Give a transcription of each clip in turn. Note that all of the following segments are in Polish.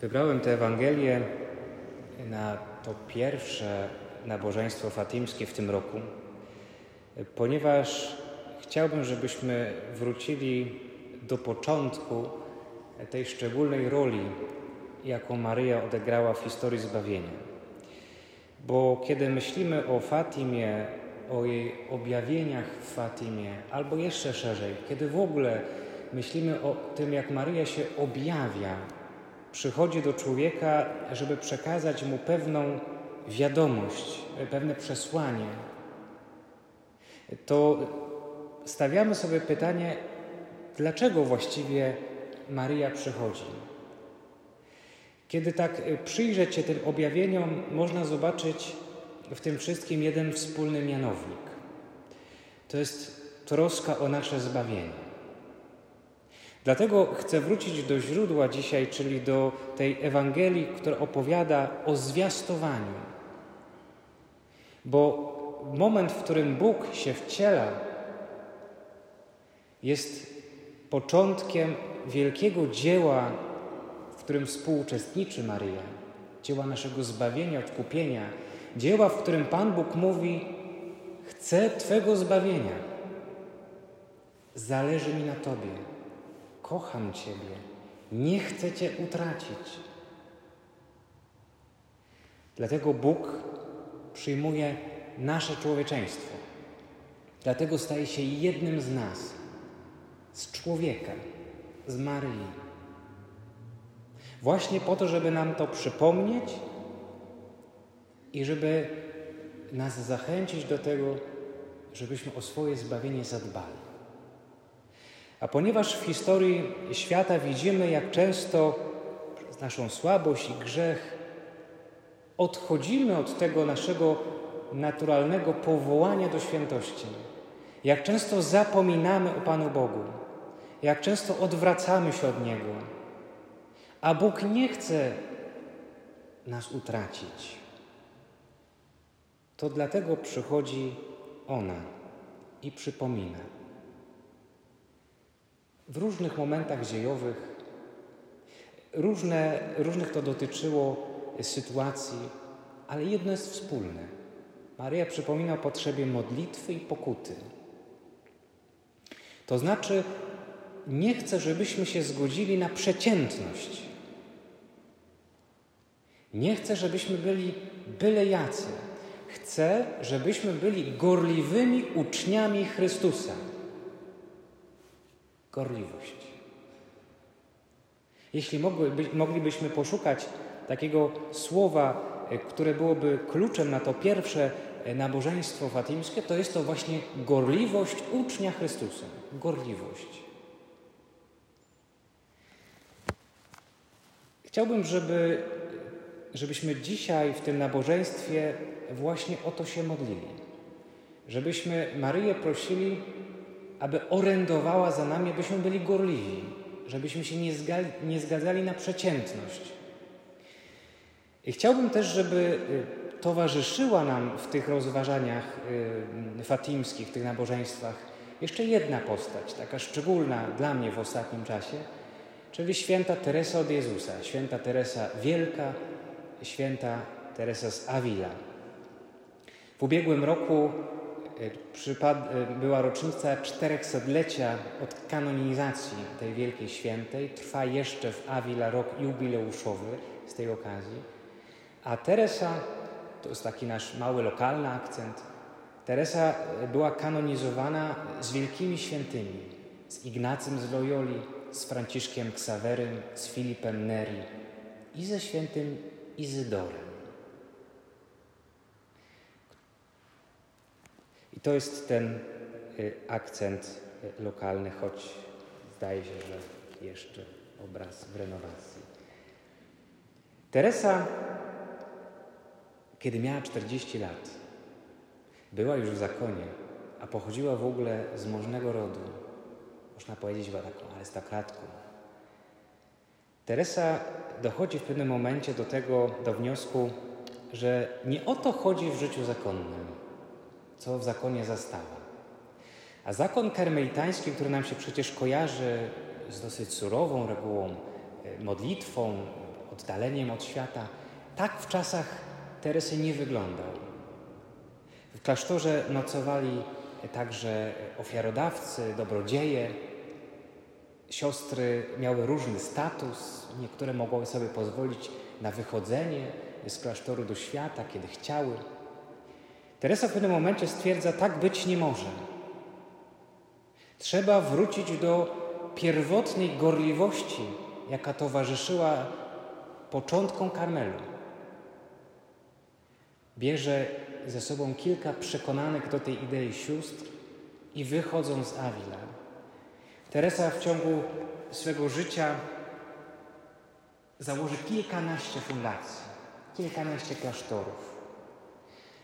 Wybrałem tę Ewangelię na to pierwsze nabożeństwo fatimskie w tym roku, ponieważ chciałbym, żebyśmy wrócili do początku tej szczególnej roli, jaką Maryja odegrała w historii zbawienia. Bo kiedy myślimy o Fatimie, o jej objawieniach w Fatimie, albo jeszcze szerzej, kiedy w ogóle myślimy o tym, jak Maryja się objawia, przychodzi do człowieka, żeby przekazać mu pewną wiadomość, pewne przesłanie, to stawiamy sobie pytanie, dlaczego właściwie Maryja przychodzi. Kiedy tak przyjrzeć się tym objawieniom, można zobaczyć w tym wszystkim jeden wspólny mianownik. To jest troska o nasze zbawienie. Dlatego chcę wrócić do źródła dzisiaj, czyli do tej Ewangelii, która opowiada o zwiastowaniu. Bo moment, w którym Bóg się wciela, jest początkiem wielkiego dzieła, w którym współuczestniczy Maryja, dzieła naszego zbawienia, odkupienia, dzieła, w którym Pan Bóg mówi: Chcę Twego zbawienia, zależy mi na Tobie kocham Ciebie, nie chcę Cię utracić. Dlatego Bóg przyjmuje nasze człowieczeństwo. Dlatego staje się jednym z nas, z człowieka, z Maryi. Właśnie po to, żeby nam to przypomnieć i żeby nas zachęcić do tego, żebyśmy o swoje zbawienie zadbali. A ponieważ w historii świata widzimy, jak często przez naszą słabość i grzech odchodzimy od tego naszego naturalnego powołania do świętości, jak często zapominamy o Panu Bogu, jak często odwracamy się od Niego, a Bóg nie chce nas utracić, to dlatego przychodzi ona i przypomina w różnych momentach dziejowych. Różne, różnych to dotyczyło sytuacji, ale jedno jest wspólne. Maryja przypomina o potrzebie modlitwy i pokuty. To znaczy, nie chce, żebyśmy się zgodzili na przeciętność. Nie chce, żebyśmy byli byle jacy. Chce, żebyśmy byli gorliwymi uczniami Chrystusa gorliwość. Jeśli moglibyśmy poszukać takiego słowa, e, które byłoby kluczem na to pierwsze e, nabożeństwo fatimskie, to jest to właśnie gorliwość ucznia Chrystusa. Gorliwość. Chciałbym, żeby, żebyśmy dzisiaj w tym nabożeństwie właśnie o to się modlili. Żebyśmy Maryję prosili, aby orędowała za nami, abyśmy byli gorliwi, żebyśmy się nie, nie zgadzali na przeciętność. I chciałbym też, żeby y, towarzyszyła nam w tych rozważaniach y, fatimskich, w tych nabożeństwach jeszcze jedna postać, taka szczególna dla mnie w ostatnim czasie, czyli święta Teresa od Jezusa, święta Teresa Wielka, święta Teresa z Avila. W ubiegłym roku była rocznica 400-lecia od kanonizacji tej wielkiej świętej. Trwa jeszcze w Avila rok jubileuszowy z tej okazji. A Teresa, to jest taki nasz mały lokalny akcent, Teresa e, była kanonizowana z wielkimi świętymi, z Ignacym z Loyoli, z Franciszkiem Ksawerym, z Filipem Neri i ze świętym Izydorem. I to jest ten y, akcent y, lokalny, choć zdaje się, że jeszcze obraz w renowacji. Teresa, kiedy miała 40 lat, była już w zakonie, a pochodziła w ogóle z możnego rodu. Można powiedzieć, była taką arystokratką. Teresa dochodzi w pewnym momencie do tego, do wniosku, że nie o to chodzi w życiu zakonnym co w zakonie zastała. A zakon karmelitański, który nam się przecież kojarzy z dosyć surową regułą, e, modlitwą, oddaleniem od świata, tak w czasach Teresy nie wyglądał. W klasztorze nocowali także ofiarodawcy, dobrodzieje. Siostry miały różny status, niektóre mogły sobie pozwolić na wychodzenie z klasztoru do świata, kiedy chciały. Teresa w pewnym momencie stwierdza, tak być nie może. Trzeba wrócić do pierwotnej gorliwości, jaka towarzyszyła początkom Karmelu. Bierze ze sobą kilka przekonanych do tej idei sióstr i wychodzą z Avila. Teresa w ciągu swego życia założy kilkanaście fundacji, kilkanaście klasztorów.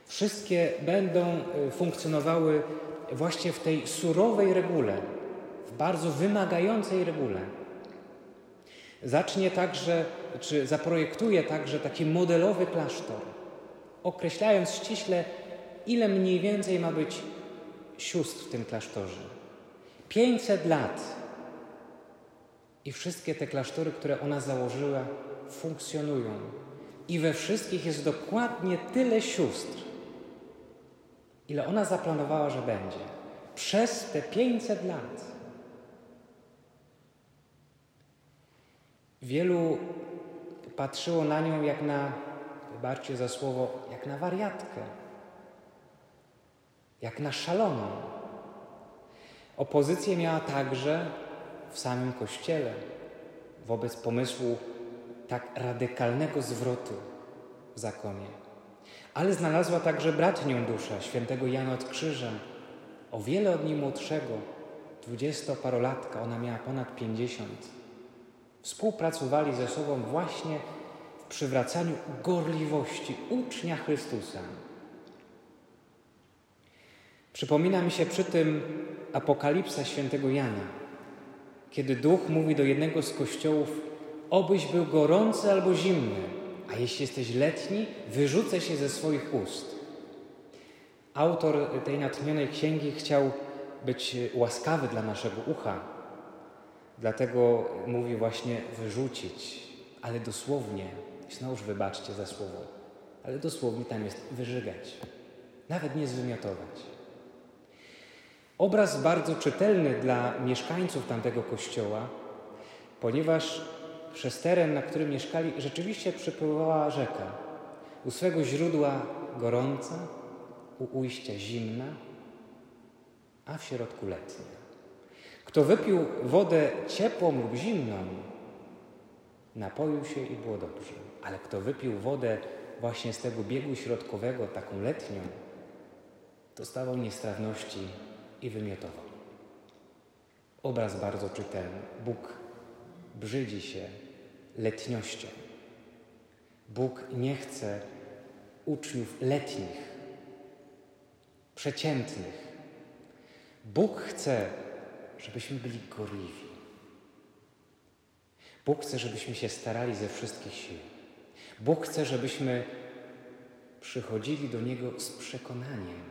Wszystkie będą y, funkcjonowały właśnie w tej surowej regule, w bardzo wymagającej regule. Zacznie także, czy zaprojektuje także taki modelowy klasztor, określając ściśle, ile mniej więcej ma być sióstr w tym klasztorze. 500 lat i wszystkie te klasztory, które ona założyła, funkcjonują. I we wszystkich jest dokładnie tyle sióstr, ile ona zaplanowała, że będzie. Przez te 500 lat. Wielu patrzyło na nią jak na, wybaczcie za słowo, jak na wariatkę, jak na szaloną. Opozycję miała także w samym Kościele wobec pomysłu tak radykalnego zwrotu w zakonie. Ale znalazła także bratnią dusza świętego Jana od Krzyża, o wiele od niej młodszego, dwudziestoparolatka, ona miała ponad pięćdziesiąt. Współpracowali ze sobą właśnie w przywracaniu gorliwości ucznia Chrystusa. Przypomina mi się przy tym apokalipsa świętego Jana, kiedy duch mówi do jednego z kościołów: Obyś był gorący albo zimny, a jeśli jesteś letni, wyrzucę się ze swoich ust. Autor tej natchnionej księgi chciał być łaskawy dla naszego ucha, dlatego mówi właśnie wyrzucić, ale dosłownie, znowuż wybaczcie za słowo, ale dosłownie tam jest wyżygać, nawet nie zwymiotować. Obraz bardzo czytelny dla mieszkańców tamtego kościoła, ponieważ przez teren, na którym mieszkali, rzeczywiście przepływała rzeka. U swego źródła gorąca, u ujścia zimna, a w środku letnia. Kto wypił wodę ciepłą lub zimną, napoił się i było dobrze. Ale kto wypił wodę właśnie z tego biegu środkowego, taką letnią, dostawał niestrawności i wymiotował. Obraz bardzo czytelny. Bóg brzydzi się letniością. Bóg nie chce uczniów letnich, przeciętnych. Bóg chce, żebyśmy byli gorliwi. Bóg chce, żebyśmy się starali ze wszystkich sił. Bóg chce, żebyśmy przychodzili do Niego z przekonaniem,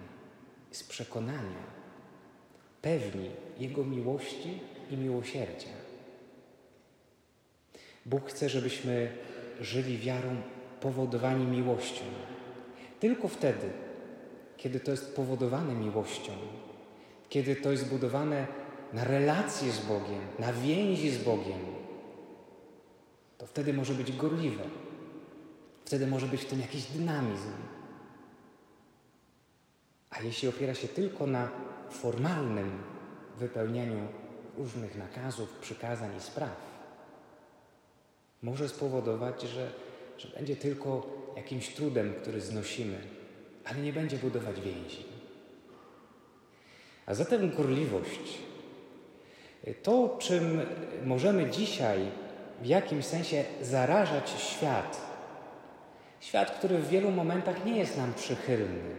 z przekonania, pewni Jego miłości i miłosierdzia. Bóg chce, żebyśmy żyli wiarą powodowani miłością. Tylko wtedy, kiedy to jest powodowane miłością, kiedy to jest budowane na relacje z Bogiem, na więzi z Bogiem, to wtedy może być gorliwe. Wtedy może być w tym jakiś dynamizm. A jeśli opiera się tylko na formalnym wypełnianiu różnych nakazów, przykazań i spraw, może spowodować, że, że będzie tylko jakimś trudem, który znosimy, ale nie będzie budować więzi. A zatem gorliwość to, czym możemy dzisiaj w jakimś sensie zarażać świat, świat, który w wielu momentach nie jest nam przychylny,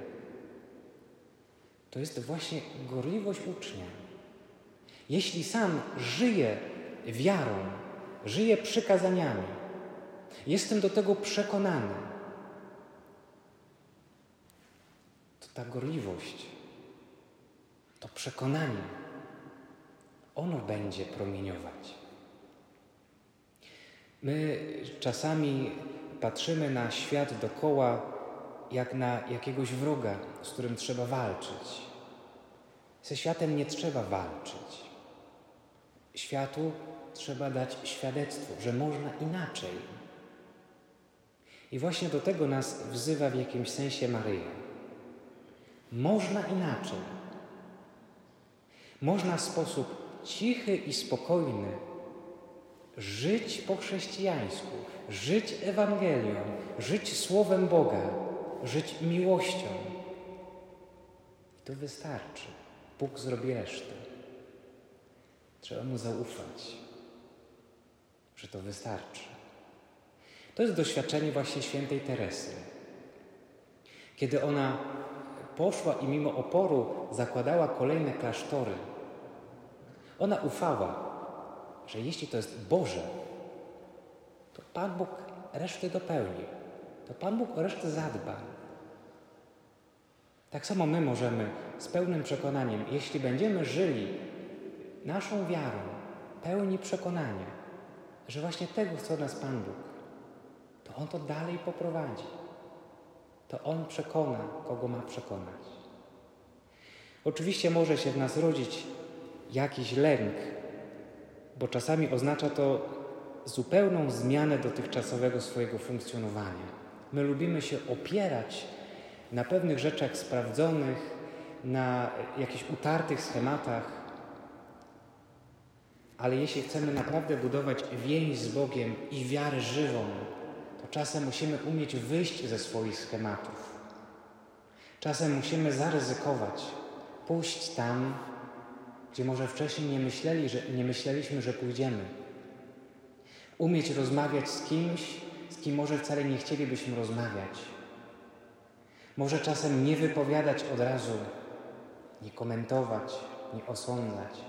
to jest właśnie gorliwość ucznia. Jeśli sam żyje wiarą, żyję przykazaniami. Jestem do tego przekonany. To ta gorliwość, to przekonanie, ono będzie promieniować. My czasami patrzymy na świat dokoła jak na jakiegoś wroga, z którym trzeba walczyć. Ze światem nie trzeba walczyć. Światu trzeba dać świadectwo, że można inaczej. I właśnie do tego nas wzywa w jakimś sensie Maryja. Można inaczej. Można w sposób cichy i spokojny żyć po chrześcijańsku, żyć Ewangelią, żyć Słowem Boga, żyć miłością. I to wystarczy. Bóg zrobi resztę. Trzeba mu zaufać, że to wystarczy. To jest doświadczenie właśnie świętej Teresy. Kiedy ona poszła i mimo oporu zakładała kolejne klasztory, ona ufała, że jeśli to jest Boże, to Pan Bóg resztę dopełni. To Pan Bóg o resztę zadba. Tak samo my możemy z pełnym przekonaniem, jeśli będziemy żyli naszą wiarą, pełni przekonania, że właśnie tego chce od nas Pan Bóg, to On to dalej poprowadzi. To On przekona, kogo ma przekonać. Oczywiście może się w nas rodzić jakiś lęk, bo czasami oznacza to zupełną zmianę dotychczasowego swojego funkcjonowania. My lubimy się opierać na pewnych rzeczach sprawdzonych, na jakichś utartych schematach, ale jeśli chcemy naprawdę budować więź z Bogiem i wiarę żywą, to czasem musimy umieć wyjść ze swoich schematów. Czasem musimy zaryzykować, pójść tam, gdzie może wcześniej nie, myśleli, że, nie myśleliśmy, że pójdziemy. Umieć rozmawiać z kimś, z kim może wcale nie chcielibyśmy rozmawiać. Może czasem nie wypowiadać od razu, nie komentować, nie osądzać,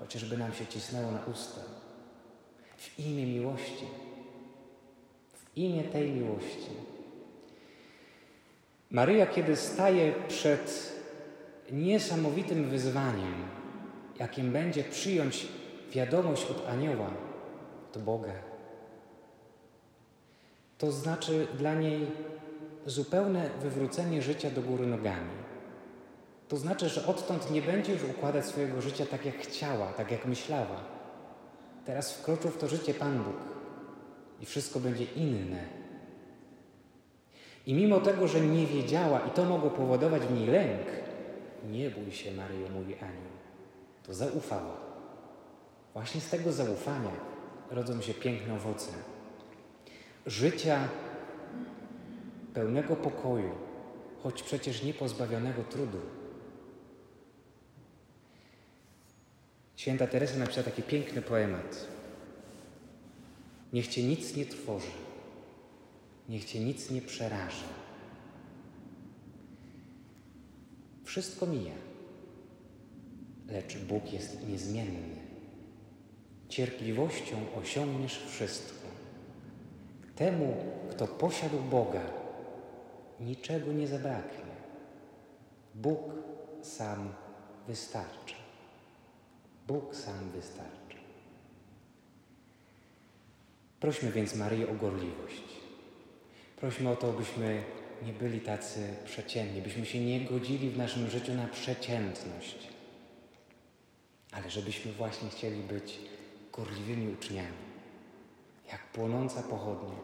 chociażby nam się cisnęło na usta. W imię miłości, w imię tej miłości. Maryja, kiedy staje przed niesamowitym wyzwaniem, jakim będzie przyjąć wiadomość od anioła, od Boga, to znaczy dla niej zupełne wywrócenie życia do góry nogami. To znaczy, że odtąd nie będzie już układać swojego życia tak, jak chciała, tak, jak myślała. Teraz wkroczył w to życie Pan Bóg i wszystko będzie inne. I mimo tego, że nie wiedziała i to mogło powodować w niej lęk, nie bój się, Maryjo, mówi anioł, to zaufała. Właśnie z tego zaufania rodzą się piękne owoce życia pełnego pokoju, choć przecież nie pozbawionego trudu. Święta Teresa napisała taki piękny poemat. Niech cię nic nie trwoży, niech cię nic nie przeraża. Wszystko mija, lecz Bóg jest niezmienny. Cierpliwością osiągniesz wszystko. Temu, kto posiadł Boga, niczego nie zabraknie. Bóg sam wystarcza. Bóg sam wystarcza. Prośmy więc Maryję o gorliwość. Prośmy o to, byśmy nie byli tacy przeciętni, byśmy się nie godzili w naszym życiu na przeciętność, ale żebyśmy właśnie chcieli być gorliwymi uczniami jak płonąca pochodnia,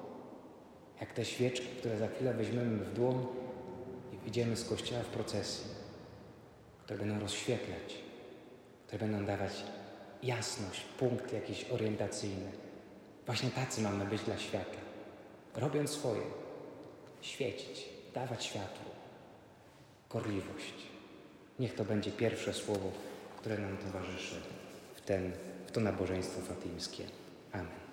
jak te świeczki, które za chwilę weźmiemy w dłoń i wyjdziemy z kościoła w procesji, które będą rozświetlać, które będą dawać jasność, punkt jakiś orientacyjny. Właśnie tacy mamy być dla świata. Robiąc swoje, świecić, dawać światło, gorliwość. Niech to będzie pierwsze słowo, które nam towarzyszy w, ten, w to nabożeństwo fatimskie. Amen.